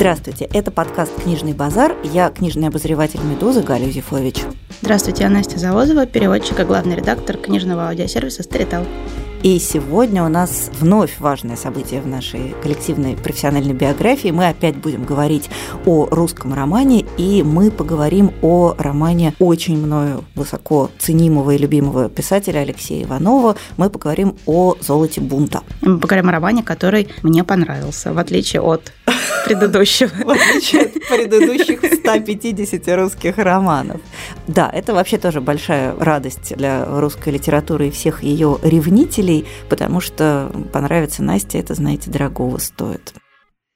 Здравствуйте, это подкаст «Книжный базар». Я книжный обозреватель «Медузы» Галя Юзефович. Здравствуйте, я Настя Завозова, переводчик и главный редактор книжного аудиосервиса «Старитал». И сегодня у нас вновь важное событие в нашей коллективной профессиональной биографии. Мы опять будем говорить о русском романе, и мы поговорим о романе очень мною высоко ценимого и любимого писателя Алексея Иванова. Мы поговорим о «Золоте бунта». Мы поговорим о романе, который мне понравился, в отличие от предыдущего. В отличие от предыдущих 150 русских романов. Да, это вообще тоже большая радость для русской литературы и всех ее ревнителей, потому что понравится Насте, это, знаете, дорогого стоит.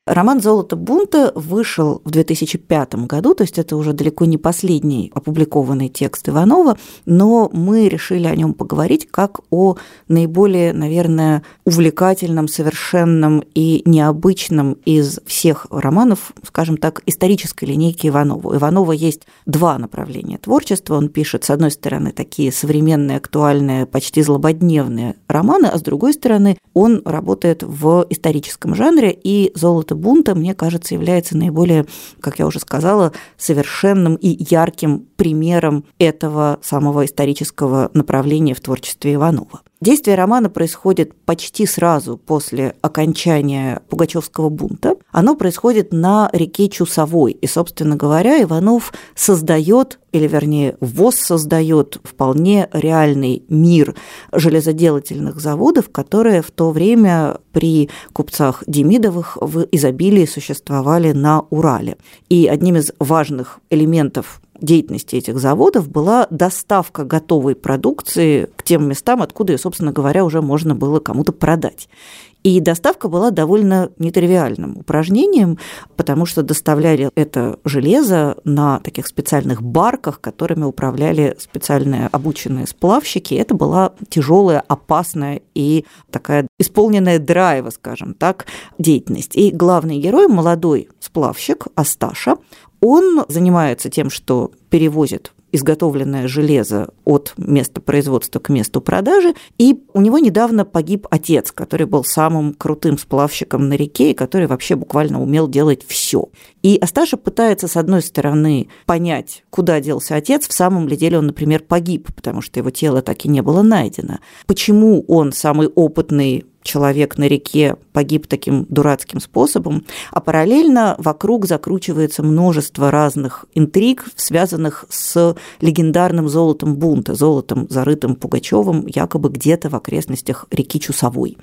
Роман «Золото бунта» вышел в 2005 году, то есть это уже далеко не последний опубликованный текст Иванова, но мы решили о нем поговорить как о наиболее, наверное, увлекательном, совершенном и необычном из всех романов, скажем так, исторической линейки Иванова. У Иванова есть два направления творчества. Он пишет, с одной стороны, такие современные, актуальные, почти злободневные романы, а с другой стороны, он работает в историческом жанре, и «Золото Робота бунта, мне кажется, является наиболее, как я уже сказала, совершенным и ярким примером этого самого исторического направления в творчестве Иванова. Действие романа происходит почти сразу после окончания Пугачевского бунта. Оно происходит на реке Чусовой. И, собственно говоря, Иванов создает, или вернее, воссоздает вполне реальный мир железоделательных заводов, которые в то время при купцах Демидовых в изобилии существовали на Урале. И одним из важных элементов деятельности этих заводов была доставка готовой продукции к тем местам, откуда ее, собственно говоря, уже можно было кому-то продать. И доставка была довольно нетривиальным упражнением, потому что доставляли это железо на таких специальных барках, которыми управляли специальные обученные сплавщики. Это была тяжелая, опасная и такая исполненная драйва, скажем так, деятельность. И главный герой, молодой сплавщик Асташа, он занимается тем, что перевозит изготовленное железо от места производства к месту продажи. И у него недавно погиб отец, который был самым крутым сплавщиком на реке и который вообще буквально умел делать все. И Асташа пытается, с одной стороны, понять, куда делся отец, в самом ли деле он, например, погиб, потому что его тело так и не было найдено. Почему он самый опытный человек на реке погиб таким дурацким способом, а параллельно вокруг закручивается множество разных интриг, связанных с легендарным золотом бунта, золотом, зарытым Пугачевым якобы где-то в окрестностях реки Чусовой.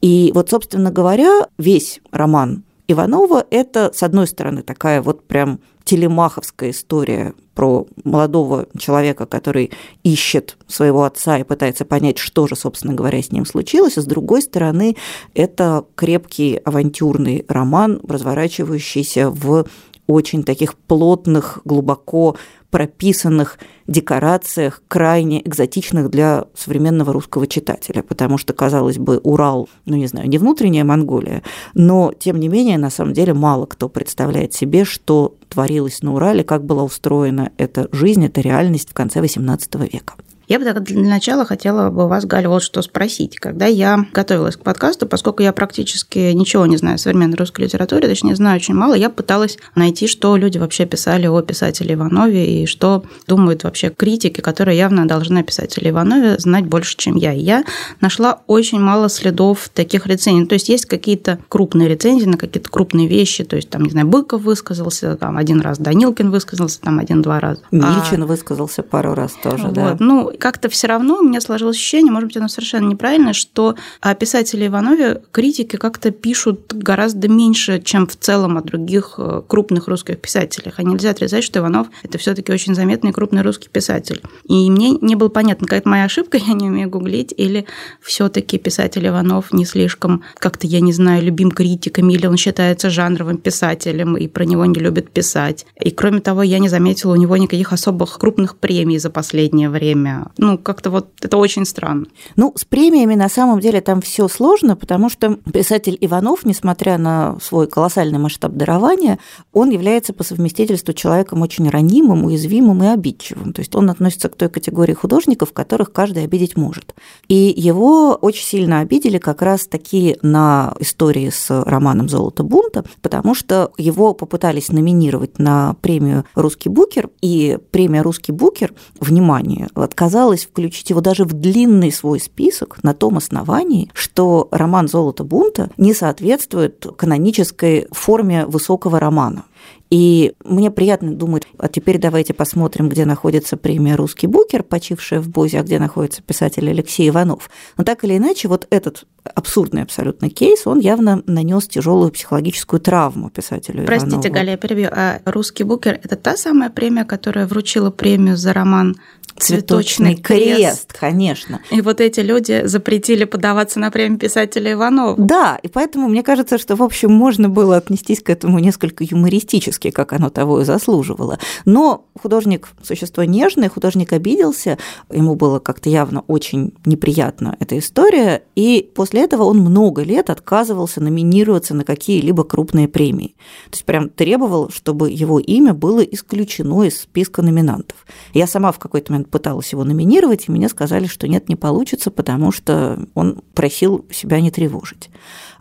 И вот, собственно говоря, весь роман Иванова – это, с одной стороны, такая вот прям телемаховская история про молодого человека, который ищет своего отца и пытается понять, что же, собственно говоря, с ним случилось. А с другой стороны, это крепкий авантюрный роман, разворачивающийся в очень таких плотных, глубоко прописанных декорациях, крайне экзотичных для современного русского читателя, потому что, казалось бы, Урал, ну не знаю, не внутренняя Монголия, но, тем не менее, на самом деле мало кто представляет себе, что творилось на Урале, как была устроена эта жизнь, эта реальность в конце XVIII века. Я бы так для начала хотела бы вас, Галя, вот что спросить. Когда я готовилась к подкасту, поскольку я практически ничего не знаю о современной русской литературе, точнее, знаю очень мало, я пыталась найти, что люди вообще писали о писателе Иванове и что думают вообще критики, которые явно должны о писателе Иванове знать больше, чем я. И я нашла очень мало следов таких рецензий. То есть есть какие-то крупные рецензии на какие-то крупные вещи, то есть там, не знаю, Быков высказался, там один раз Данилкин высказался, там один-два раза. Мильчин а... высказался пару раз тоже, вот. да. Ну, как-то все равно у меня сложилось ощущение, может быть, оно совершенно неправильное, что о писателе Иванове критики как-то пишут гораздо меньше, чем в целом о других э, крупных русских писателях. А нельзя отрицать, что Иванов – это все таки очень заметный крупный русский писатель. И мне не было понятно, какая-то моя ошибка, я не умею гуглить, или все таки писатель Иванов не слишком, как-то, я не знаю, любим критиками, или он считается жанровым писателем, и про него не любят писать. И кроме того, я не заметила у него никаких особых крупных премий за последнее время Ну, как-то вот это очень странно. Ну, с премиями на самом деле там все сложно, потому что писатель Иванов, несмотря на свой колоссальный масштаб дарования, он является по совместительству человеком очень ранимым, уязвимым и обидчивым. То есть он относится к той категории художников, которых каждый обидеть может. И его очень сильно обидели как раз такие на истории с романом «Золото бунта», потому что его попытались номинировать на премию «Русский букер», и премия «Русский букер», внимание, отказалась включить его даже в длинный свой список на том основании, что роман «Золото бунта» не соответствует канонической форме высокого романа. И мне приятно думать, а теперь давайте посмотрим, где находится премия «Русский букер», почившая в Бозе, а где находится писатель Алексей Иванов. Но так или иначе, вот этот абсурдный абсолютно кейс, он явно нанес тяжелую психологическую травму писателю Простите, Иванову. Галя, я перебью. А «Русский букер» – это та самая премия, которая вручила премию за роман Цветочный, крест, крест, конечно. И вот эти люди запретили подаваться на премию писателя Иванова. Да, и поэтому мне кажется, что, в общем, можно было отнестись к этому несколько юмористически, как оно того и заслуживало. Но художник – существо нежное, художник обиделся, ему было как-то явно очень неприятна эта история, и после этого он много лет отказывался номинироваться на какие-либо крупные премии. То есть прям требовал, чтобы его имя было исключено из списка номинантов. Я сама в какой-то момент пыталась его номинировать, и мне сказали, что нет, не получится, потому что он просил себя не тревожить.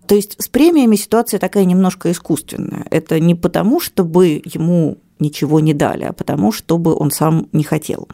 То есть с премиями ситуация такая немножко искусственная. Это не потому, чтобы ему ничего не дали, а потому, чтобы он сам не хотел.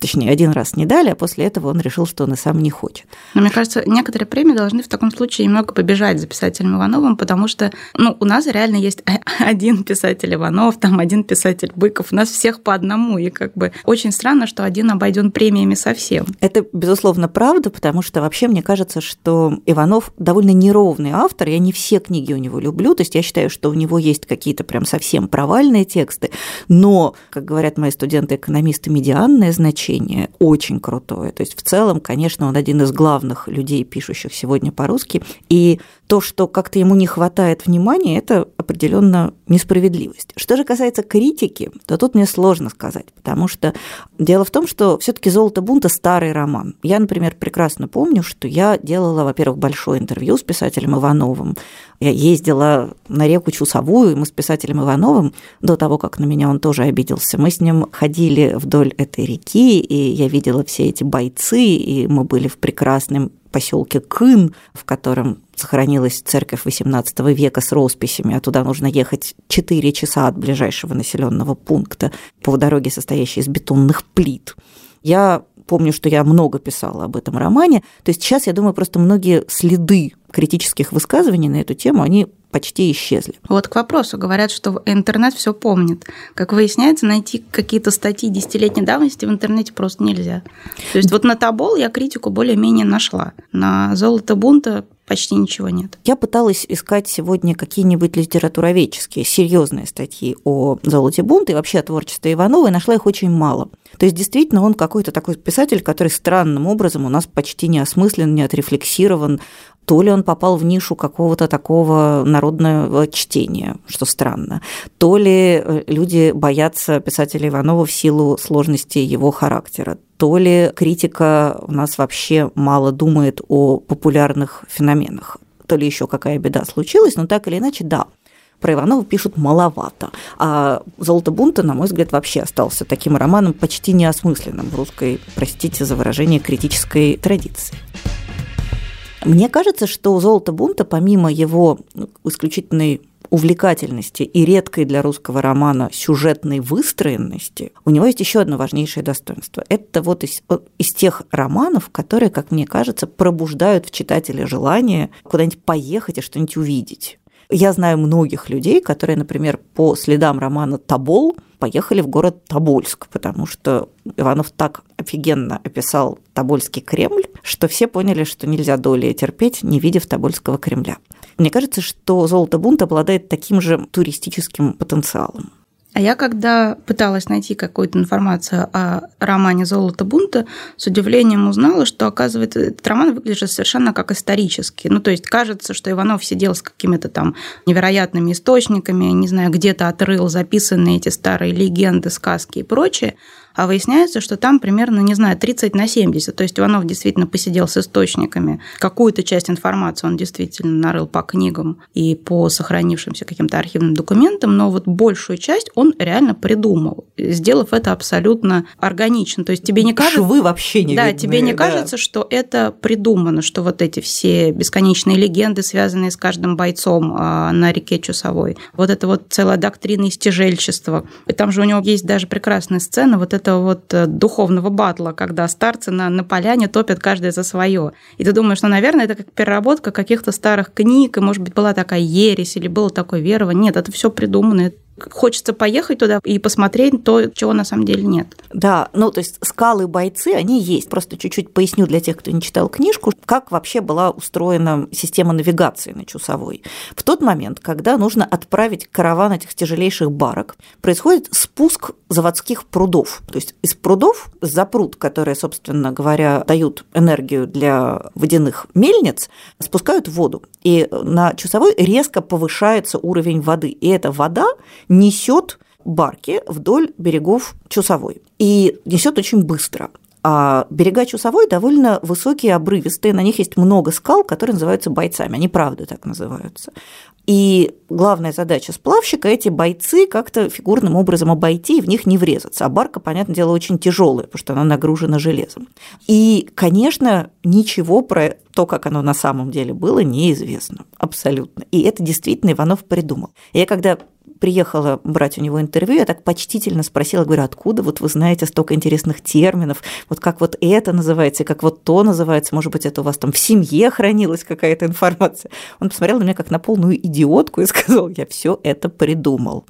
Точнее, один раз не дали, а после этого он решил, что он и сам не хочет. Но мне кажется, некоторые премии должны в таком случае немного побежать за писателем Ивановым, потому что ну, у нас реально есть один писатель Иванов, там один писатель Быков, у нас всех по одному, и как бы очень странно, что один обойден премиями совсем. Это, безусловно, правда, потому что вообще мне кажется, что Иванов довольно неровный автор, я не все книги у него люблю, то есть я считаю, что у него есть какие-то прям совсем провальные тексты, но, как говорят мои студенты-экономисты, медианное значение очень крутое. То есть в целом, конечно, он один из главных людей, пишущих сегодня по-русски. И то, что как-то ему не хватает внимания, это определенно несправедливость. Что же касается критики, то тут мне сложно сказать, потому что дело в том, что все таки «Золото бунта» – старый роман. Я, например, прекрасно помню, что я делала, во-первых, большое интервью с писателем Ивановым. Я ездила на реку Чусовую, мы с писателем Ивановым, до того, как на меня он тоже обиделся, мы с ним ходили вдоль этой реки, и я видела все эти бойцы, и мы были в прекрасном поселке Кын, в котором сохранилась церковь XVIII века с росписями, а туда нужно ехать 4 часа от ближайшего населенного пункта по дороге, состоящей из бетонных плит. Я помню, что я много писала об этом романе. То есть сейчас, я думаю, просто многие следы критических высказываний на эту тему, они почти исчезли. Вот к вопросу. Говорят, что интернет все помнит. Как выясняется, найти какие-то статьи десятилетней давности в интернете просто нельзя. То есть вот на Табол я критику более-менее нашла. На «Золото бунта» почти ничего нет. Я пыталась искать сегодня какие-нибудь литературоведческие серьезные статьи о золоте бунта и вообще о творчестве Иванова, и нашла их очень мало. То есть действительно он какой-то такой писатель, который странным образом у нас почти не осмыслен, не отрефлексирован, то ли он попал в нишу какого-то такого народного чтения, что странно, то ли э, люди боятся писателя Иванова в силу сложности его характера, то ли критика у нас вообще мало думает о популярных феноменах, то ли еще какая беда случилась, но так или иначе, да, про Иванова пишут маловато. А «Золото бунта», на мой взгляд, вообще остался таким романом почти неосмысленным в русской, простите за выражение, критической традиции. Мне кажется, что у «Золото бунта», помимо его исключительной увлекательности и редкой для русского романа сюжетной выстроенности, у него есть еще одно важнейшее достоинство. Это вот из, из тех романов, которые, как мне кажется, пробуждают в читателе желание куда-нибудь поехать и что-нибудь увидеть. Я знаю многих людей, которые, например, по следам романа «Тобол» поехали в город Тобольск, потому что Иванов так офигенно описал Тобольский Кремль, что все поняли, что нельзя долей терпеть, не видев Тобольского Кремля. Мне кажется, что «Золото бунт» обладает таким же туристическим потенциалом. А я, когда пыталась найти какую-то информацию о романе «Золото бунта», с удивлением узнала, что, оказывается, этот роман выглядит совершенно как исторический. Ну, то есть кажется, что Иванов сидел с какими-то там невероятными источниками, не знаю, где-то отрыл записанные эти старые легенды, сказки и прочее, а выясняется, что там примерно, не знаю, 30 на 70. То есть Иванов действительно посидел с источниками. Какую-то часть информации он действительно нарыл по книгам и по сохранившимся каким-то архивным документам, но вот большую часть он реально придумал, сделав это абсолютно органично. То есть тебе не кажется... Швы вообще не Да, видны, тебе не да. кажется, что это придумано, что вот эти все бесконечные легенды, связанные с каждым бойцом а, на реке Чусовой, вот это вот целая доктрина истяжельчества. И там же у него есть даже прекрасная сцена вот этого вот э, духовного батла, когда старцы на, на поляне топят каждый за свое. И ты думаешь, ну, наверное, это как переработка каких-то старых книг, и, может быть, была такая ересь или было такое верование. Нет, это все придумано, хочется поехать туда и посмотреть то, чего на самом деле нет. Да, ну то есть скалы-бойцы, они есть. Просто чуть-чуть поясню для тех, кто не читал книжку, как вообще была устроена система навигации на Чусовой. В тот момент, когда нужно отправить караван этих тяжелейших барок, происходит спуск заводских прудов. То есть из прудов за пруд, которые, собственно говоря, дают энергию для водяных мельниц, спускают воду. И на Чусовой резко повышается уровень воды. И эта вода несет барки вдоль берегов Чусовой. И несет очень быстро. А берега Чусовой довольно высокие, обрывистые, на них есть много скал, которые называются бойцами, они правда так называются. И главная задача сплавщика – эти бойцы как-то фигурным образом обойти и в них не врезаться. А барка, понятное дело, очень тяжелая, потому что она нагружена железом. И, конечно, ничего про то, как оно на самом деле было, неизвестно. Абсолютно. И это действительно Иванов придумал. Я когда приехала брать у него интервью, я так почтительно спросила, говорю, откуда вот вы знаете столько интересных терминов, вот как вот это называется, как вот то называется, может быть, это у вас там в семье хранилась какая-то информация. Он посмотрел на меня как на полную идиотку и сказал, я все это придумал.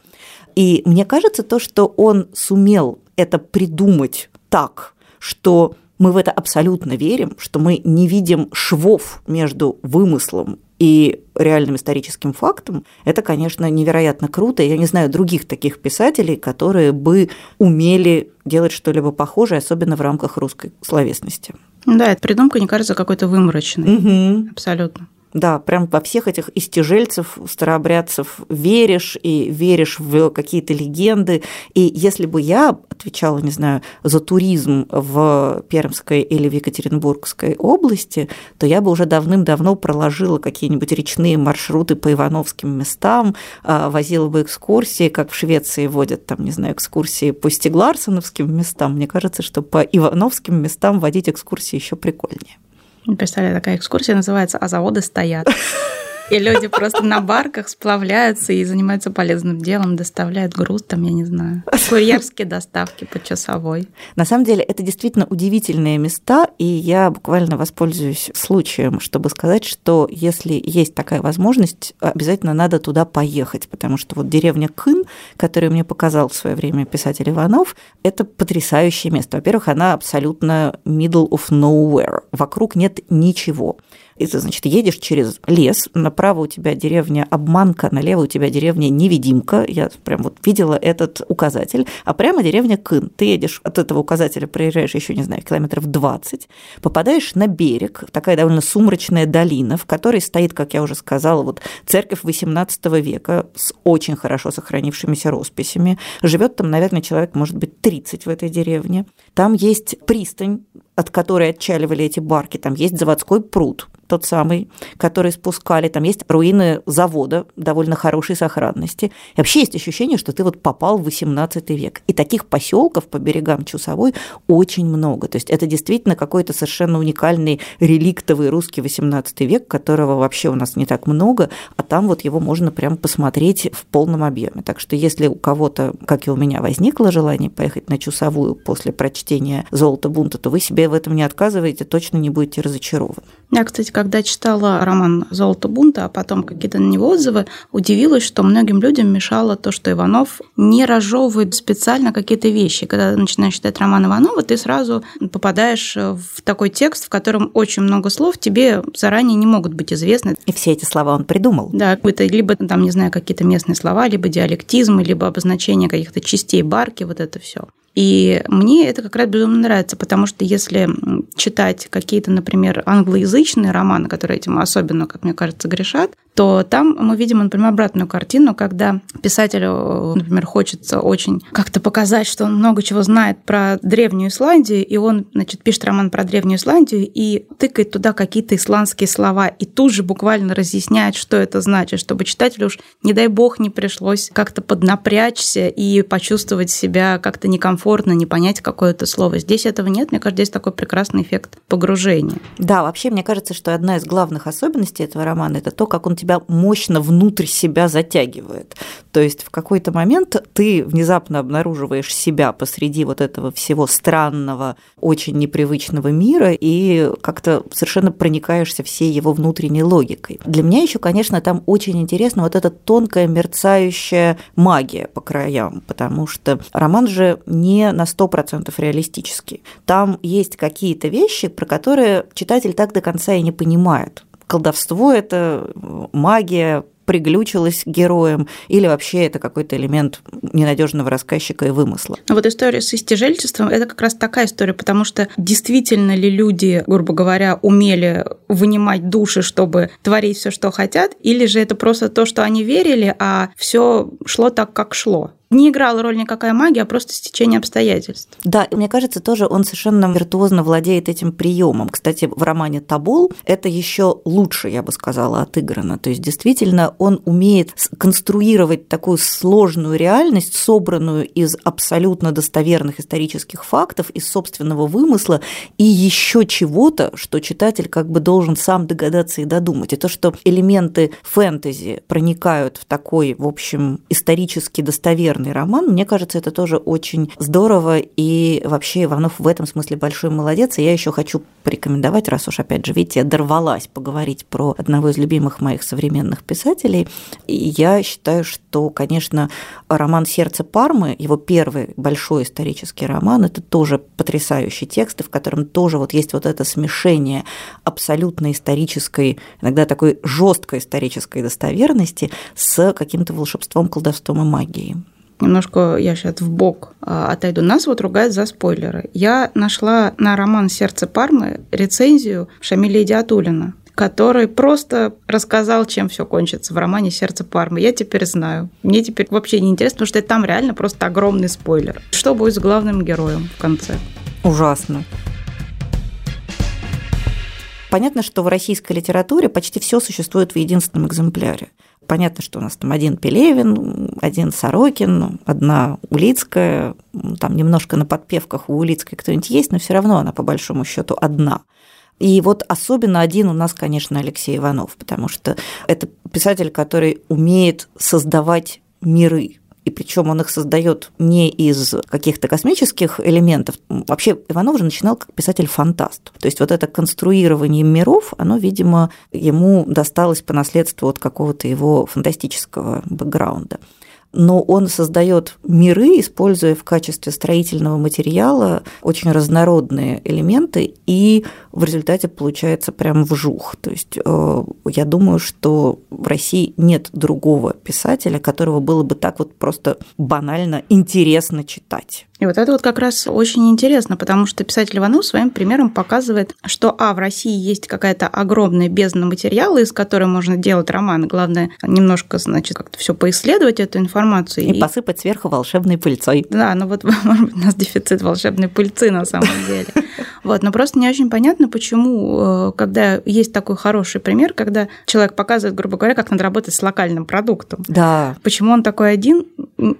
И мне кажется, то, что он сумел это придумать так, что мы в это абсолютно верим, что мы не видим швов между вымыслом и реальным историческим фактом, это, конечно, невероятно круто. Я не знаю других таких писателей, которые бы умели делать что-либо похожее, особенно в рамках русской словесности. Да, эта придумка не кажется какой-то выморочной. Угу. Абсолютно. Да, прям во всех этих истяжельцев, старообрядцев веришь и веришь в какие-то легенды. И если бы я отвечала, не знаю, за туризм в Пермской или в Екатеринбургской области, то я бы уже давным-давно проложила какие-нибудь речные маршруты по Ивановским местам, а, возила бы экскурсии, как в Швеции водят, там, не знаю, экскурсии по Стегларсоновским местам. Мне кажется, что по Ивановским местам водить экскурсии еще прикольнее. Представляю, такая экскурсия называется «А заводы стоят». И люди просто на барках сплавляются и занимаются полезным делом, доставляют груз, там, я не знаю, курьерские доставки по часовой. На самом деле, это действительно удивительные места, и я буквально воспользуюсь случаем, чтобы сказать, что если есть такая возможность, обязательно надо туда поехать, потому что вот деревня Кын, которую мне показал в свое время писатель Иванов, это потрясающее место. Во-первых, она абсолютно middle of nowhere, вокруг нет ничего. И ты, значит, едешь через лес, направо у тебя деревня Обманка, налево у тебя деревня Невидимка. Я прям вот видела этот указатель. А прямо деревня Кын. Ты едешь от этого указателя, проезжаешь еще, не знаю, километров 20, попадаешь на берег, такая довольно сумрачная долина, в которой стоит, как я уже сказала, вот церковь XVIII века с очень хорошо сохранившимися росписями. Живет там, наверное, человек, может быть, 30 в этой деревне. Там есть пристань, от которой отчаливали эти барки, там есть заводской пруд, тот самый, который спускали, там есть руины завода довольно хорошей сохранности. И вообще есть ощущение, что ты вот попал в XVIII век. И таких поселков по берегам Чусовой очень много. То есть это действительно какой-то совершенно уникальный реликтовый русский XVIII век, которого вообще у нас не так много, а там вот его можно прям посмотреть в полном объеме. Так что если у кого-то, как и у меня, возникло желание поехать на Чусовую после прочтения «Золото бунта», то вы себе в этом не отказываете, точно не будете разочарованы. Я, кстати, когда читала роман «Золото бунта», а потом какие-то на него отзывы, удивилась, что многим людям мешало то, что Иванов не разжевывает специально какие-то вещи. Когда начинаешь читать роман Иванова, ты сразу попадаешь в такой текст, в котором очень много слов тебе заранее не могут быть известны. И все эти слова он придумал. Да, это либо там, не знаю, какие-то местные слова, либо диалектизмы, либо обозначение каких-то частей барки, вот это все. И мне это как раз безумно нравится, потому что если читать какие-то, например, англоязычные романы, которые этим особенно, как мне кажется, грешат, то там мы видим, например, обратную картину, когда писателю, например, хочется очень как-то показать, что он много чего знает про Древнюю Исландию, и он, значит, пишет роман про Древнюю Исландию и тыкает туда какие-то исландские слова, и тут же буквально разъясняет, что это значит, чтобы читателю уж, не дай бог, не пришлось как-то поднапрячься и почувствовать себя как-то некомфортно, не понять какое-то слово. Здесь этого нет, мне кажется, здесь такой прекрасный эффект погружения. Да, вообще, мне кажется, что одна из главных особенностей этого романа – это то, как он тебя мощно внутрь себя затягивает. То есть в какой-то момент ты внезапно обнаруживаешь себя посреди вот этого всего странного, очень непривычного мира и как-то совершенно проникаешься всей его внутренней логикой. Для меня еще, конечно, там очень интересно вот эта тонкая мерцающая магия по краям, потому что роман же не на 100% реалистический. Там есть какие-то вещи, про которые читатель так до конца и не понимает колдовство это магия, приглючилась героем, или вообще это какой-то элемент ненадежного рассказчика и вымысла. Вот история с истяжельчеством – это как раз такая история, потому что действительно ли люди, грубо говоря, умели вынимать души, чтобы творить все, что хотят, или же это просто то, что они верили, а все шло так, как шло не играла роль никакая магия, а просто стечение обстоятельств. Да, мне кажется, тоже он совершенно виртуозно владеет этим приемом. Кстати, в романе Табул это еще лучше, я бы сказала, отыграно. То есть действительно он умеет конструировать такую сложную реальность, собранную из абсолютно достоверных исторических фактов, из собственного вымысла и еще чего-то, что читатель как бы должен сам догадаться и додумать. И то, что элементы фэнтези проникают в такой, в общем, исторически достоверный популярный роман. Мне кажется, это тоже очень здорово, и вообще Иванов в этом смысле большой молодец. И я еще хочу порекомендовать, раз уж, опять же, видите, я дорвалась поговорить про одного из любимых моих современных писателей. И я считаю, что, конечно, роман «Сердце Пармы», его первый большой исторический роман, это тоже потрясающий текст, в котором тоже вот есть вот это смешение абсолютно исторической, иногда такой жесткой исторической достоверности с каким-то волшебством, колдовством и магией немножко я сейчас в бок а, отойду. Нас вот ругают за спойлеры. Я нашла на роман «Сердце Пармы» рецензию Шамиля Идиатулина который просто рассказал, чем все кончится в романе «Сердце Пармы». Я теперь знаю. Мне теперь вообще не интересно, потому что там реально просто огромный спойлер. Что будет с главным героем в конце? Ужасно. Понятно, что в российской литературе почти все существует в единственном экземпляре. Понятно, что у нас там один Пелевин, один Сорокин, одна Улицкая, там немножко на подпевках у Улицкой кто-нибудь есть, но все равно она по большому счету одна. И вот особенно один у нас, конечно, Алексей Иванов, потому что это писатель, который умеет создавать миры, и причем он их создает не из каких-то космических элементов. Вообще Иванов же начинал как писатель-фантаст. То есть вот это конструирование миров, оно, видимо, ему досталось по наследству от какого-то его фантастического бэкграунда но он создает миры, используя в качестве строительного материала очень разнородные элементы, и в результате получается прям вжух. То есть э, я думаю, что в России нет другого писателя, которого было бы так вот просто банально интересно читать. И вот это вот как раз очень интересно, потому что писатель Иванов своим примером показывает, что, а, в России есть какая-то огромная бездна материала, из которой можно делать роман. Главное, немножко, значит, как-то все поисследовать эту информацию. И, и посыпать сверху волшебной пыльцой. Да, ну вот, может быть, у нас дефицит волшебной пыльцы на самом деле. Вот, но просто не очень понятно, почему, э, когда есть такой хороший пример, когда человек показывает, грубо говоря, как надо работать с локальным продуктом. Да. Почему он такой один,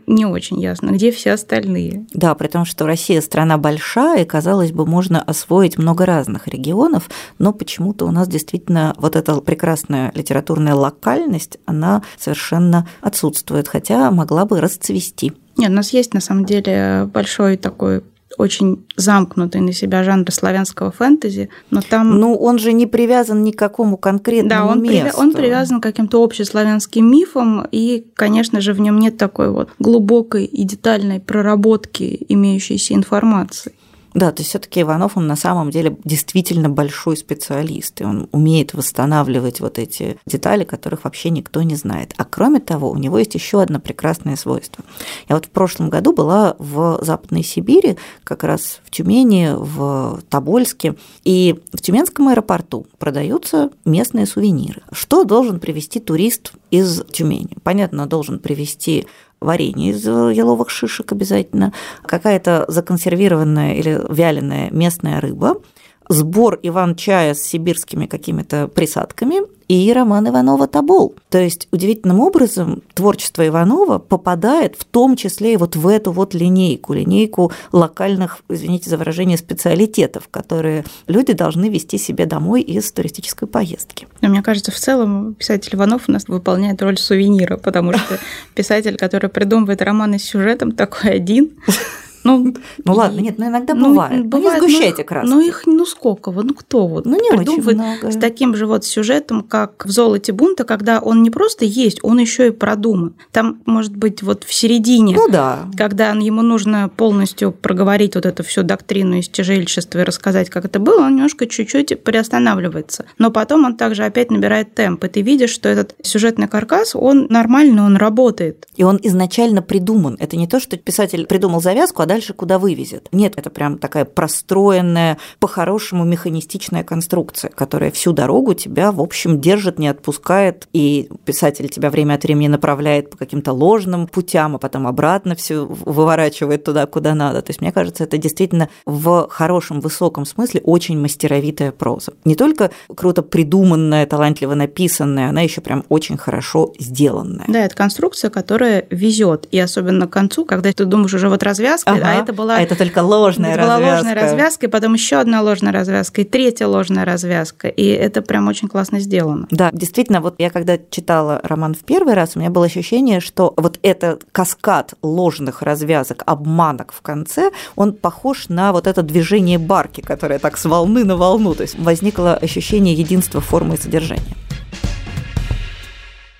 не очень ясно. Где все остальные? Да, при том, что Россия страна большая, и, казалось бы, можно освоить много разных регионов, но почему-то у нас действительно вот эта прекрасная литературная локальность, она совершенно отсутствует, хотя могла бы расцвести. Нет, у нас есть на самом деле большой такой очень замкнутый на себя жанр славянского фэнтези, но там... Ну, он же не привязан ни к какому конкретному да, он месту. Привя... он привязан к каким-то общеславянским мифам, и, конечно же, в нем нет такой вот глубокой и детальной проработки имеющейся информации. Да, то есть все-таки Иванов, он на самом деле действительно большой специалист, и он умеет восстанавливать вот эти детали, которых вообще никто не знает. А кроме того, у него есть еще одно прекрасное свойство. Я вот в прошлом году была в Западной Сибири, как раз в Тюмени, в Тобольске, и в Тюменском аэропорту продаются местные сувениры. Что должен привезти турист из Тюмени? Понятно, должен привезти варенье из еловых шишек обязательно, какая-то законсервированная или вяленая местная рыба, сбор Иван-чая с сибирскими какими-то присадками и роман Иванова «Тобол». То есть удивительным образом творчество Иванова попадает в том числе и вот в эту вот линейку, линейку локальных, извините за выражение, специалитетов, которые люди должны вести себе домой из туристической поездки. Но мне кажется, в целом писатель Иванов у нас выполняет роль сувенира, потому что писатель, который придумывает романы с сюжетом, такой один, ну, ну ладно, нет, ну иногда ну, бывает. бывает. Ну, не сгущайте ну, краску. Ну, их, ну сколько? Вот, ну, кто вот ну, не придумывает очень много. с таким же вот сюжетом, как в «Золоте бунта», когда он не просто есть, он еще и продуман. Там, может быть, вот в середине, ну, да. когда ему нужно полностью проговорить вот эту всю доктрину истяжельчества и рассказать, как это было, он немножко чуть-чуть приостанавливается. Но потом он также опять набирает темп, и ты видишь, что этот сюжетный каркас, он нормальный, он работает. И он изначально придуман. Это не то, что писатель придумал завязку, а дальше куда вывезет. Нет, это прям такая простроенная, по-хорошему механистичная конструкция, которая всю дорогу тебя, в общем, держит, не отпускает, и писатель тебя время от времени направляет по каким-то ложным путям, а потом обратно все выворачивает туда, куда надо. То есть, мне кажется, это действительно в хорошем, высоком смысле очень мастеровитая проза. Не только круто придуманная, талантливо написанная, она еще прям очень хорошо сделанная. Да, это конструкция, которая везет. И особенно к концу, когда ты думаешь уже вот развязка, ага. А это была... А это только ложная это развязка. была ложная развязка, и потом еще одна ложная развязка, и третья ложная развязка. И это прям очень классно сделано. Да, действительно, вот я когда читала роман в первый раз, у меня было ощущение, что вот этот каскад ложных развязок, обманок в конце, он похож на вот это движение барки, которое так с волны на волну. То есть возникло ощущение единства формы и содержания.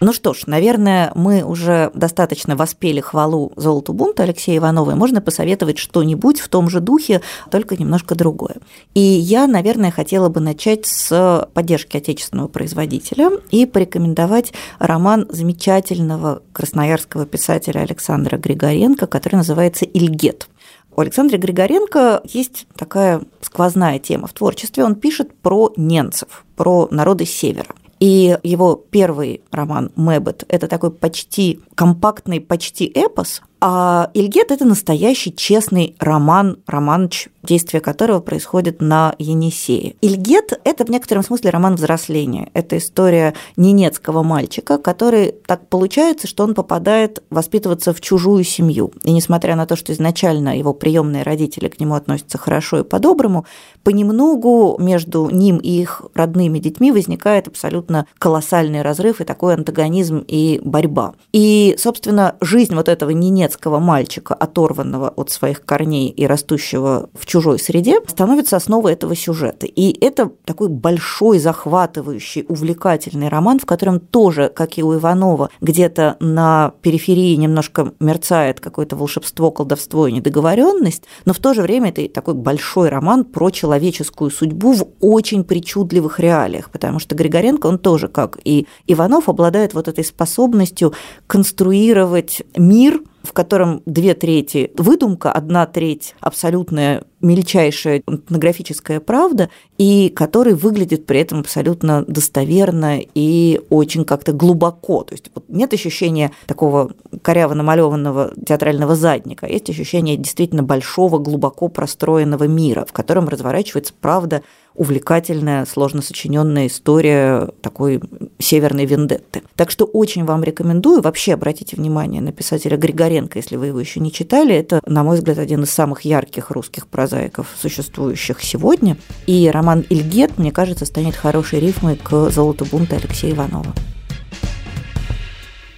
Ну что ж, наверное, мы уже достаточно воспели хвалу золоту бунта Алексея Ивановой. Можно посоветовать что-нибудь в том же духе, только немножко другое. И я, наверное, хотела бы начать с поддержки отечественного производителя и порекомендовать роман замечательного красноярского писателя Александра Григоренко, который называется «Ильгет». У Александра Григоренко есть такая сквозная тема в творчестве. Он пишет про немцев, про народы Севера. И его первый роман «Мэббет» – это такой почти компактный, почти эпос, а Ильгет – это настоящий честный роман, романч, действие которого происходит на Енисее. Ильгет – это в некотором смысле роман взросления. Это история ненецкого мальчика, который так получается, что он попадает воспитываться в чужую семью. И несмотря на то, что изначально его приемные родители к нему относятся хорошо и по-доброму, понемногу между ним и их родными детьми возникает абсолютно колоссальный разрыв и такой антагонизм и борьба. И, собственно, жизнь вот этого ненецкого немецкого мальчика, оторванного от своих корней и растущего в чужой среде, становится основой этого сюжета. И это такой большой, захватывающий, увлекательный роман, в котором тоже, как и у Иванова, где-то на периферии немножко мерцает какое-то волшебство, колдовство и недоговоренность, но в то же время это такой большой роман про человеческую судьбу в очень причудливых реалиях, потому что Григоренко, он тоже, как и Иванов, обладает вот этой способностью конструировать мир – в котором две трети выдумка, одна треть абсолютная мельчайшая этнографическая правда, и который выглядит при этом абсолютно достоверно и очень как-то глубоко. То есть вот нет ощущения такого коряво намалеванного театрального задника, а есть ощущение действительно большого, глубоко простроенного мира, в котором разворачивается правда увлекательная, сложно сочиненная история такой северной вендетты. Так что очень вам рекомендую. Вообще обратите внимание на писателя Григоренко, если вы его еще не читали. Это, на мой взгляд, один из самых ярких русских прозаиков существующих сегодня. И роман «Ильгет», мне кажется, станет хорошей рифмой к «Золоту бунта» Алексея Иванова.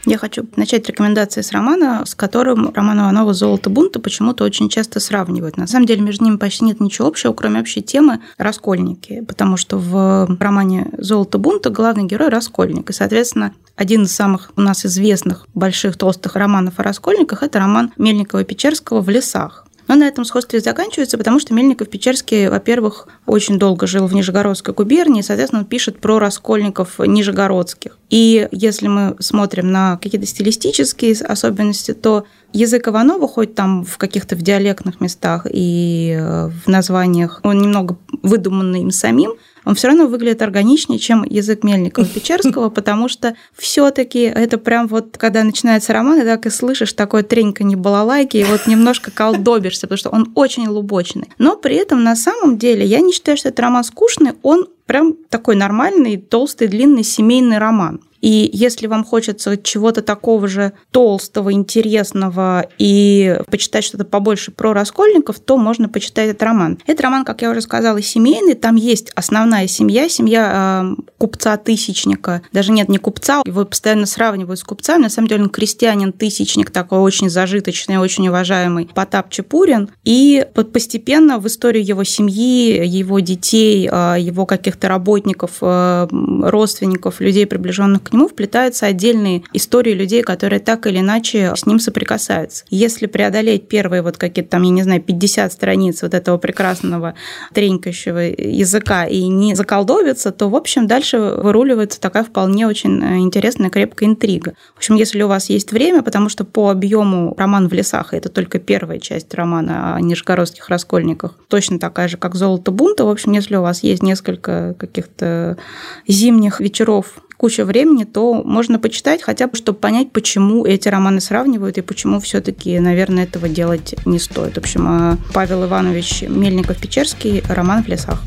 Я хочу начать рекомендации с романа, с которым роман Иванова «Золото бунта» почему-то очень часто сравнивают. На самом деле между ними почти нет ничего общего, кроме общей темы «Раскольники», потому что в романе «Золото бунта» главный герой – Раскольник. И, соответственно, один из самых у нас известных больших толстых романов о Раскольниках – это роман Мельникова-Печерского «В лесах». Но на этом сходстве заканчивается, потому что Мельников-Печерский, во-первых, очень долго жил в Нижегородской губернии, соответственно, он пишет про раскольников нижегородских. И если мы смотрим на какие-то стилистические особенности, то язык Иванова, хоть там в каких-то в диалектных местах и э, в названиях, он немного выдуманный им самим, он все равно выглядит органичнее, чем язык Мельникова-Печерского, потому что все-таки это прям вот, когда начинается роман, и так и слышишь такое треньканье балалайки, и вот немножко колдобишься, потому что он очень лубочный. Но при этом на самом деле я не считаю, что этот роман скучный, он прям такой нормальный, толстый, длинный семейный роман. И если вам хочется чего-то такого же толстого, интересного и почитать что-то побольше про Раскольников, то можно почитать этот роман. Этот роман, как я уже сказала, семейный. Там есть основная семья, семья э, купца-тысячника. Даже нет, не купца, его постоянно сравнивают с купцами. На самом деле он крестьянин-тысячник, такой очень зажиточный, очень уважаемый Потап Чепурин. И постепенно в историю его семьи, его детей, э, его каких-то работников, э, родственников, людей, приближенных к нему вплетаются отдельные истории людей, которые так или иначе с ним соприкасаются. Если преодолеть первые вот какие-то там, я не знаю, 50 страниц вот этого прекрасного тренькающего языка и не заколдовиться, то, в общем, дальше выруливается такая вполне очень интересная, крепкая интрига. В общем, если у вас есть время, потому что по объему роман в лесах, это только первая часть романа о нижегородских раскольниках, точно такая же, как «Золото бунта», в общем, если у вас есть несколько каких-то зимних вечеров куча времени, то можно почитать хотя бы, чтобы понять, почему эти романы сравнивают и почему все-таки, наверное, этого делать не стоит. В общем, а Павел Иванович Мельников-Печерский «Роман в лесах».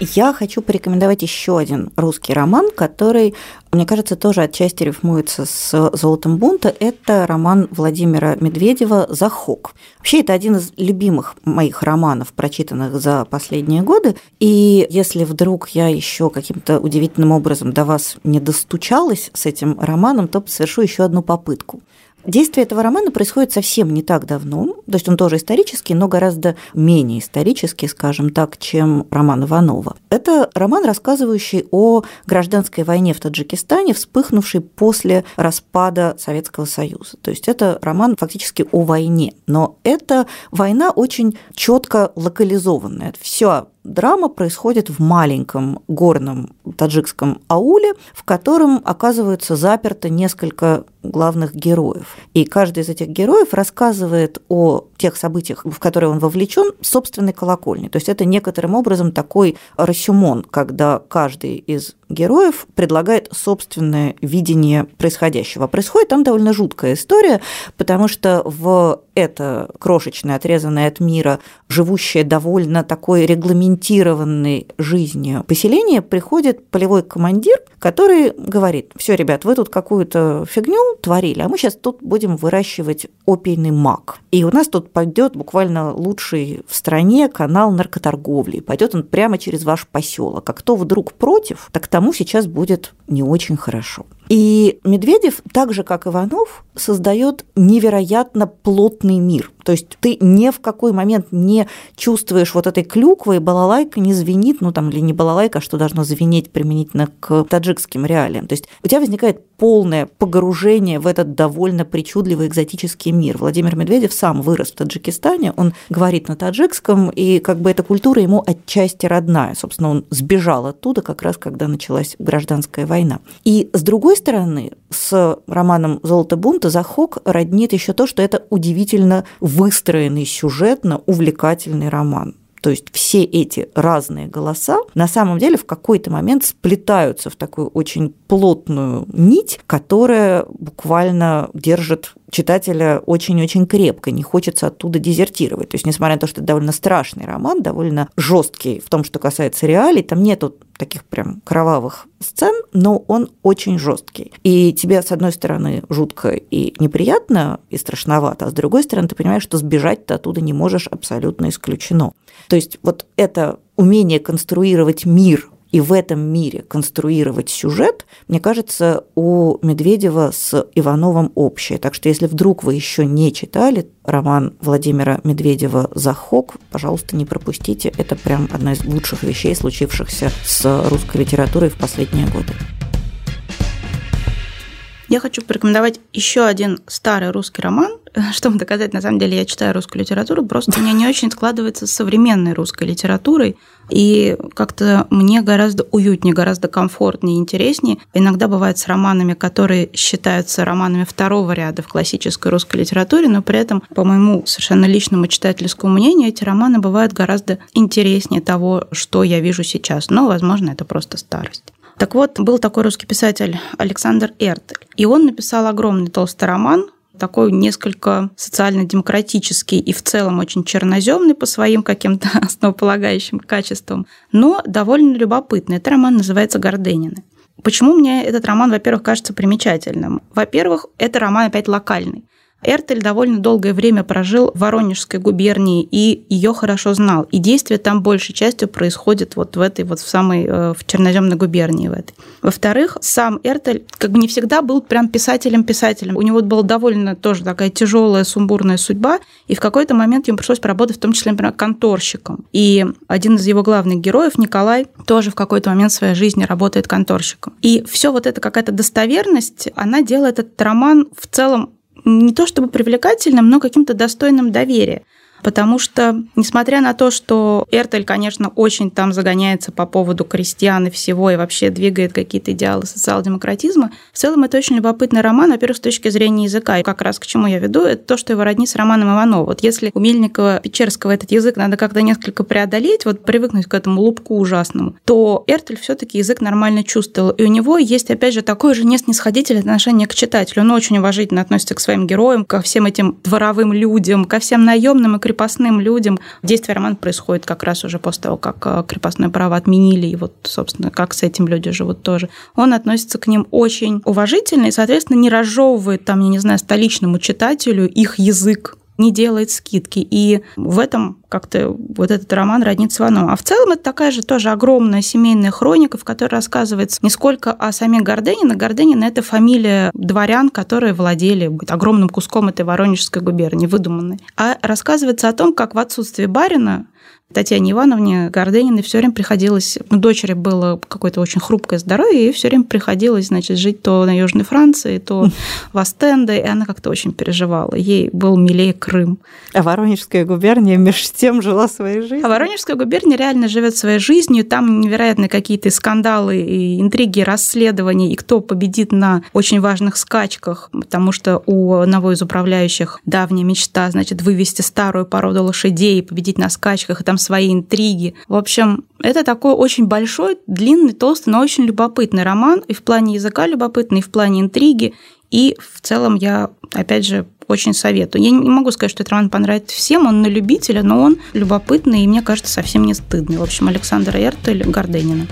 Я хочу порекомендовать еще один русский роман, который, мне кажется, тоже отчасти рифмуется с «Золотом бунта». Это роман Владимира Медведева «Захок». Вообще, это один из любимых моих романов, прочитанных за последние годы. И если вдруг я еще каким-то удивительным образом до вас не достучалась с этим романом, то совершу еще одну попытку. Действие этого романа происходит совсем не так давно, то есть он тоже исторический, но гораздо менее исторический, скажем так, чем роман Иванова. Это роман, рассказывающий о гражданской войне в Таджикистане, вспыхнувшей после распада Советского Союза. То есть это роман фактически о войне, но эта война очень четко локализованная. Все драма происходит в маленьком горном таджикском ауле, в котором оказываются заперты несколько главных героев. И каждый из этих героев рассказывает о тех событиях, в которые он вовлечен, собственной колокольни. То есть это некоторым образом такой рассюмон, когда каждый из героев предлагает собственное видение происходящего. Происходит там довольно жуткая история, потому что в это крошечное, отрезанное от мира, живущее довольно такой регламентированной жизнью поселение, приходит полевой командир, который говорит, все, ребят, вы тут какую-то фигню творили, а мы сейчас тут будем выращивать опийный мак. И у нас тут пойдет буквально лучший в стране канал наркоторговли. Пойдет он прямо через ваш поселок. А кто вдруг против, так тому сейчас будет не очень хорошо. И Медведев, так же как Иванов, создает невероятно плотный мир. То есть ты ни в какой момент не чувствуешь вот этой клюквы, и балалайка не звенит, ну там или не балалайка, а что должно звенеть применительно к таджикским реалиям. То есть у тебя возникает полное погружение в этот довольно причудливый экзотический мир. Владимир Медведев сам вырос в Таджикистане, он говорит на таджикском, и как бы эта культура ему отчасти родная. Собственно, он сбежал оттуда как раз, когда началась гражданская война. И с другой стороны, с романом «Золото бунта» Захок роднит еще то, что это удивительно выстроенный сюжетно увлекательный роман. То есть все эти разные голоса на самом деле в какой-то момент сплетаются в такую очень плотную нить, которая буквально держит читателя очень-очень крепко, не хочется оттуда дезертировать. То есть, несмотря на то, что это довольно страшный роман, довольно жесткий в том, что касается реалий, там нету таких прям кровавых сцен, но он очень жесткий. И тебе, с одной стороны, жутко и неприятно, и страшновато, а с другой стороны, ты понимаешь, что сбежать ты оттуда не можешь, абсолютно исключено. То есть вот это умение конструировать мир и в этом мире конструировать сюжет, мне кажется, у Медведева с Ивановым общее. Так что если вдруг вы еще не читали роман Владимира Медведева «Захок», пожалуйста, не пропустите. Это прям одна из лучших вещей, случившихся с русской литературой в последние годы. Я хочу порекомендовать еще один старый русский роман, чтобы доказать, на самом деле, я читаю русскую литературу, просто у меня не очень складывается с современной русской литературой, и как-то мне гораздо уютнее, гораздо комфортнее интереснее. Иногда бывает с романами, которые считаются романами второго ряда в классической русской литературе, но при этом, по моему совершенно личному читательскому мнению, эти романы бывают гораздо интереснее того, что я вижу сейчас. Но, возможно, это просто старость. Так вот, был такой русский писатель Александр Эртель, и он написал огромный толстый роман, такой несколько социально-демократический и в целом очень черноземный по своим каким-то основополагающим качествам, но довольно любопытный. Этот роман называется «Горденины». Почему мне этот роман, во-первых, кажется примечательным? Во-первых, это роман опять локальный. Эртель довольно долгое время прожил в Воронежской губернии и ее хорошо знал. И действие там большей частью происходит вот в этой вот в самой э, в черноземной губернии в этой. Во-вторых, сам Эртель как бы не всегда был прям писателем-писателем. У него была довольно тоже такая тяжелая, сумбурная судьба, и в какой-то момент ему пришлось поработать в том числе, например, конторщиком. И один из его главных героев, Николай, тоже в какой-то момент своей жизни работает конторщиком. И все вот это какая-то достоверность, она делает этот роман в целом не то чтобы привлекательным, но каким-то достойным доверия потому что, несмотря на то, что Эртель, конечно, очень там загоняется по поводу крестьян и всего, и вообще двигает какие-то идеалы социал-демократизма, в целом это очень любопытный роман, во-первых, с точки зрения языка, и как раз к чему я веду, это то, что его родни с романом Иванова. Вот если у Мельникова, Печерского этот язык надо как-то несколько преодолеть, вот привыкнуть к этому лупку ужасному, то Эртель все таки язык нормально чувствовал, и у него есть, опять же, такое же неснисходительное отношение к читателю. Он очень уважительно относится к своим героям, ко всем этим дворовым людям, ко всем наемным и крепостным людям. Действие романа происходит как раз уже после того, как э, крепостное право отменили, и вот, собственно, как с этим люди живут тоже. Он относится к ним очень уважительно и, соответственно, не разжевывает там, я не знаю, столичному читателю их язык, не делает скидки. И в этом как-то вот этот роман роднит с. А в целом это такая же тоже огромная семейная хроника, в которой рассказывается не сколько о самих Горденинах. Горденина – это фамилия дворян, которые владели огромным куском этой Воронежской губернии, выдуманной. А рассказывается о том, как в отсутствие барина Татьяне Ивановне Гордениной все время приходилось, ну, дочери было какое-то очень хрупкое здоровье, и все время приходилось, значит, жить то на Южной Франции, то в Астенде, и она как-то очень переживала. Ей был милее Крым. А Воронежская губерния меж тем жила своей жизнью? А Воронежская губерния реально живет своей жизнью, там невероятно какие-то скандалы, и интриги, расследования, и кто победит на очень важных скачках, потому что у одного из управляющих давняя мечта, значит, вывести старую породу лошадей и победить на скачках, и там свои интриги. В общем, это такой очень большой, длинный, толстый, но очень любопытный роман, и в плане языка любопытный, и в плане интриги, и в целом я, опять же, очень советую. Я не могу сказать, что этот роман понравится всем, он на любителя, но он любопытный и, мне кажется, совсем не стыдный. В общем, Александр Эртель, Горденина.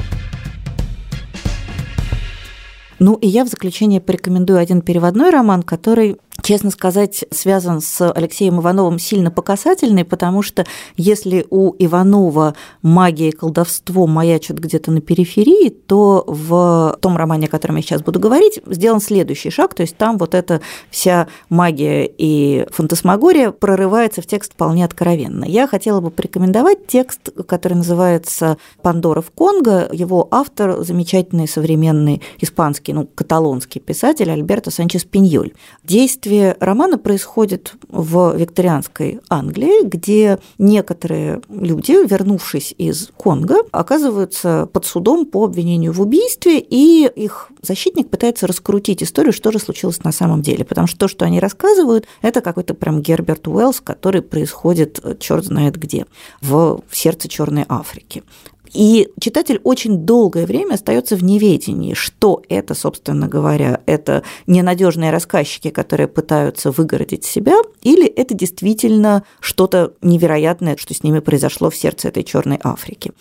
Ну и я в заключение порекомендую один переводной роман, который честно сказать, связан с Алексеем Ивановым сильно показательный, потому что если у Иванова магия и колдовство маячат где-то на периферии, то в том романе, о котором я сейчас буду говорить, сделан следующий шаг, то есть там вот эта вся магия и фантасмагория прорывается в текст вполне откровенно. Я хотела бы порекомендовать текст, который называется «Пандора в Конго». Его автор – замечательный современный испанский, ну, каталонский писатель Альберто Санчес Пиньоль. Действие Действие романа происходит в викторианской Англии, где некоторые люди, вернувшись из Конго, оказываются под судом по обвинению в убийстве, и их защитник пытается раскрутить историю, что же случилось на самом деле. Потому что то, что они рассказывают, это какой-то прям Герберт Уэллс, который происходит черт знает где, в сердце Черной Африки. И читатель очень долгое время остается в неведении, что это, собственно говоря, это ненадежные рассказчики, которые пытаются выгородить себя, или это действительно что-то невероятное, что с ними произошло в сердце этой Черной Африки.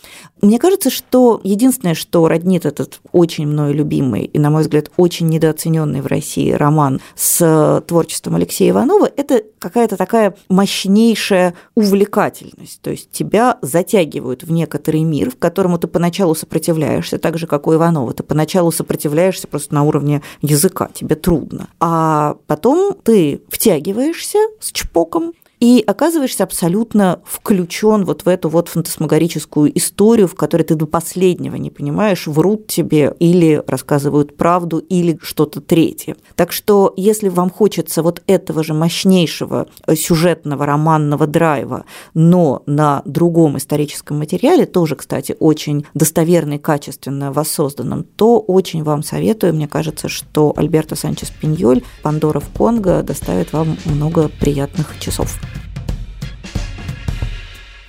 Мне кажется, что единственное, что роднит этот очень мною любимый и, на мой взгляд, очень недооцененный в России роман с творчеством Алексея Иванова, это какая-то такая мощнейшая увлекательность. То есть тебя затягивают в некоторый мир, в которому ты поначалу сопротивляешься, так же, как у Иванова. Ты поначалу сопротивляешься просто на уровне языка, тебе трудно. А потом ты втягиваешься с чпоком, и оказываешься абсолютно включен вот в эту вот фантасмагорическую историю, в которой ты до последнего не понимаешь, врут тебе или рассказывают правду, или что-то третье. Так что, если вам хочется вот этого же мощнейшего сюжетного романного драйва, но на другом историческом материале, тоже, кстати, очень достоверно и качественно воссозданном, то очень вам советую. Мне кажется, что Альберто Санчес Пиньоль «Пандора в Конго» доставит вам много приятных часов.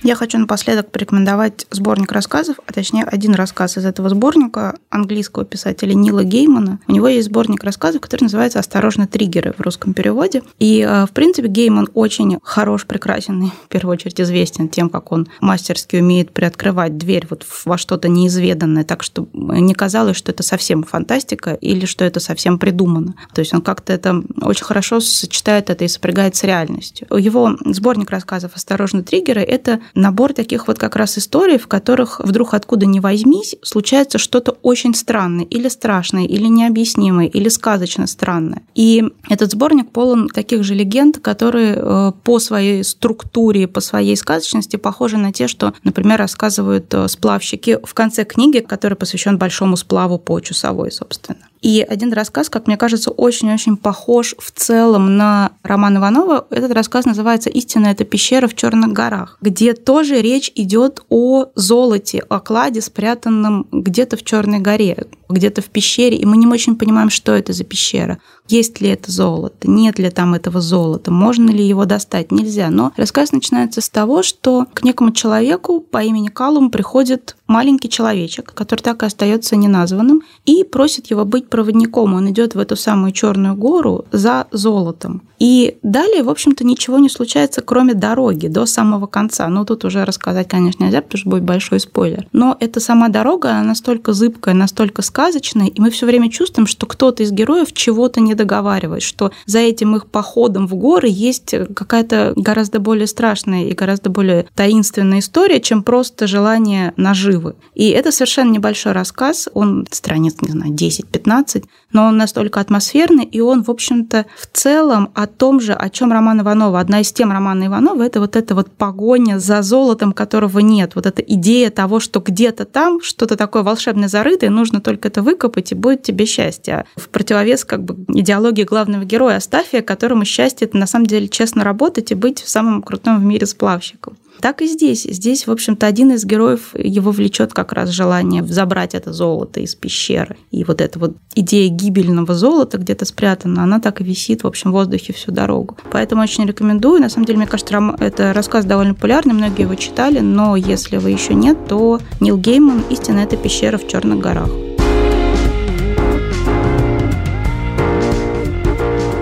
Я хочу напоследок порекомендовать сборник рассказов, а точнее один рассказ из этого сборника английского писателя Нила Геймана. У него есть сборник рассказов, который называется «Осторожно, триггеры» в русском переводе. И, э, в принципе, Гейман очень хорош, прекрасен и, в первую очередь, известен тем, как он мастерски умеет приоткрывать дверь вот во что-то неизведанное, так что не казалось, что это совсем фантастика или что это совсем придумано. То есть он как-то это очень хорошо сочетает это и сопрягает с реальностью. Его сборник рассказов «Осторожно, триггеры» — это набор таких вот как раз историй, в которых вдруг откуда ни возьмись, случается что-то очень странное, или страшное, или необъяснимое, или сказочно странное. И этот сборник полон таких же легенд, которые э, по своей структуре, по своей сказочности похожи на те, что, например, рассказывают э, сплавщики в конце книги, который посвящен большому сплаву по Чусовой, собственно. И один рассказ, как мне кажется, очень-очень похож в целом на роман Иванова. Этот рассказ называется «Истина – это пещера в Черных горах», где тоже речь идет о золоте, о кладе, спрятанном где-то в Черной горе, где-то в пещере, и мы не очень понимаем, что это за пещера. Есть ли это золото, нет ли там этого золота, можно ли его достать, нельзя. Но рассказ начинается с того, что к некому человеку по имени Калум приходит маленький человечек, который так и остается неназванным, и просит его быть проводником. Он идет в эту самую черную гору за золотом. И далее, в общем-то, ничего не случается, кроме дороги до самого конца. Ну, тут уже рассказать, конечно, нельзя, потому что будет большой спойлер. Но эта сама дорога, она настолько зыбкая, настолько сказочная, и мы все время чувствуем, что кто-то из героев чего-то не договаривает, что за этим их походом в горы есть какая-то гораздо более страшная и гораздо более таинственная история, чем просто желание наживы. И это совершенно небольшой рассказ, он страниц, не знаю, 10-15, но он настолько атмосферный, и он, в общем-то, в целом о том же, о чем Роман Иванова. Одна из тем Романа Иванова – это вот эта вот погоня за золотом, которого нет. Вот эта идея того, что где-то там что-то такое волшебное зарытое, нужно только это выкопать, и будет тебе счастье. В противовес как бы идеологии главного героя Астафия, которому счастье – это на самом деле честно работать и быть самым крутым в мире сплавщиком. Так и здесь. Здесь, в общем-то, один из героев, его влечет как раз желание забрать это золото из пещеры. И вот эта вот идея гибельного золота где-то спрятана, она так и висит, в общем, в воздухе всю дорогу. Поэтому очень рекомендую. На самом деле, мне кажется, это рассказ довольно популярный, многие его читали, но если вы еще нет, то Нил Гейман «Истина – это пещера в Черных горах».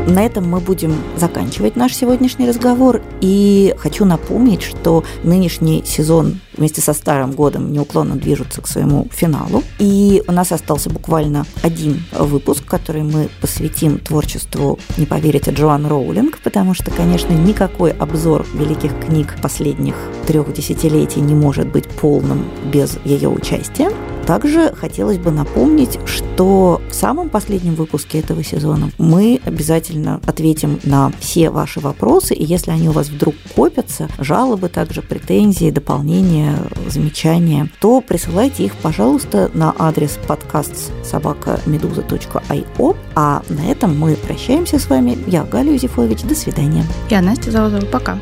На этом мы будем заканчивать наш сегодняшний разговор. И хочу напомнить, что нынешний сезон вместе со старым годом неуклонно движутся к своему финалу. И у нас остался буквально один выпуск, который мы посвятим творчеству, не поверите, Джоан Роулинг, потому что, конечно, никакой обзор великих книг последних трех десятилетий не может быть полным без ее участия. Также хотелось бы напомнить, что в самом последнем выпуске этого сезона мы обязательно ответим на все ваши вопросы, и если они у вас вдруг копятся, жалобы, также претензии, дополнения, замечания, то присылайте их, пожалуйста, на адрес подкаст собакамедуза.io. А на этом мы прощаемся с вами. Я Галя Юзефович. До свидания. Я Настя Завозова. Пока.